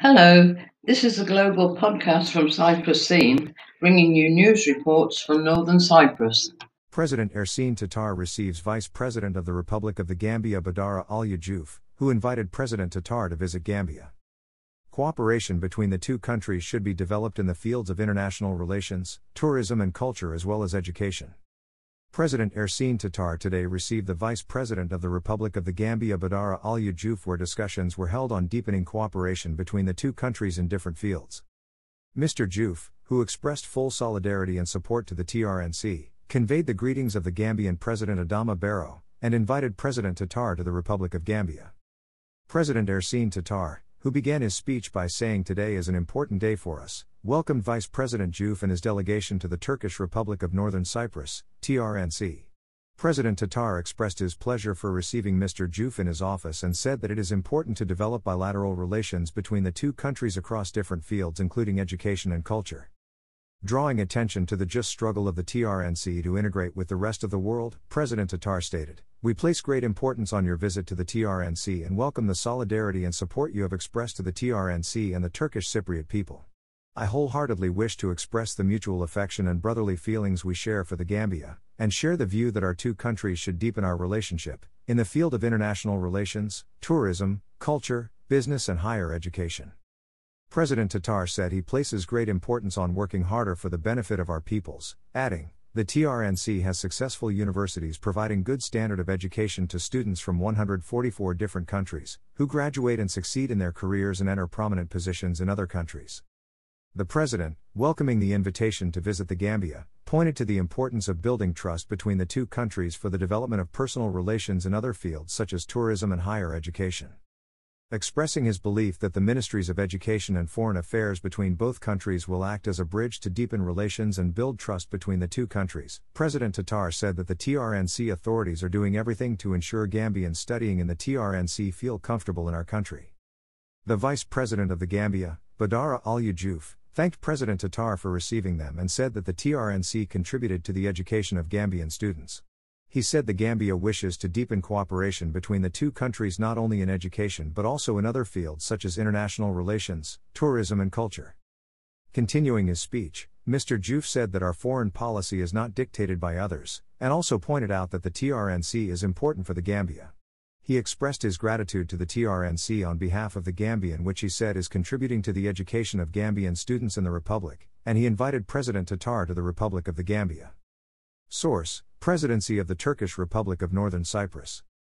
Hello, this is a global podcast from Cyprus Scene, bringing you news reports from northern Cyprus. President Ersin Tatar receives Vice President of the Republic of the Gambia Badara Alieu Joof, who invited President Tatar to visit Gambia. Cooperation between the two countries should be developed in the fields of international relations, tourism, and culture as well as education. President Ersin Tatar today received the Vice President of the Republic of the Gambia Badara Alieu Joof where discussions were held on deepening cooperation between the two countries in different fields. Mr. Joof, who expressed full solidarity and support to the TRNC, conveyed the greetings of the Gambian President Adama Barrow, and invited President Tatar to the Republic of Gambia. President Ersin Tatar, who began his speech by saying today is an important day for us, welcomed Vice President Joof and his delegation to the Turkish Republic of Northern Cyprus, TRNC. President Tatar expressed his pleasure for receiving Mr. Joof in his office and said that it is important to develop bilateral relations between the two countries across different fields, including education and culture. Drawing attention to the just struggle of the TRNC to integrate with the rest of the world, President Tatar stated, We place great importance on your visit to the TRNC and welcome the solidarity and support you have expressed to the TRNC and the Turkish Cypriot people. I wholeheartedly wish to express the mutual affection and brotherly feelings we share for the Gambia, and share the view that our two countries should deepen our relationship, in the field of international relations, tourism, culture, business, and higher education. President Tatar said he places great importance on working harder for the benefit of our peoples, adding, the TRNC has successful universities providing good standard of education to students from 144 different countries, who graduate and succeed in their careers and enter prominent positions in other countries. The President, welcoming the invitation to visit the Gambia, pointed to the importance of building trust between the two countries for the development of personal relations in other fields such as tourism and higher education expressing his belief that the ministries of education and foreign affairs between both countries will act as a bridge to deepen relations and build trust between the two countries. President Tatar said that the TRNC authorities are doing everything to ensure Gambians studying in the TRNC feel comfortable in our country. The Vice President of the Gambia, Badara Alieu Joof, thanked President Tatar for receiving them and said that the TRNC contributed to the education of Gambian students. He said the Gambia wishes to deepen cooperation between the two countries not only in education but also in other fields such as international relations, tourism, and culture. Continuing his speech, Mr. Joof said that our foreign policy is not dictated by others, and also pointed out that the TRNC is important for the Gambia. He expressed his gratitude to the TRNC on behalf of the Gambian, which he said is contributing to the education of Gambian students in the Republic, and he invited President Tatar to the Republic of the Gambia. Source Presidency of the Turkish Republic of Northern Cyprus.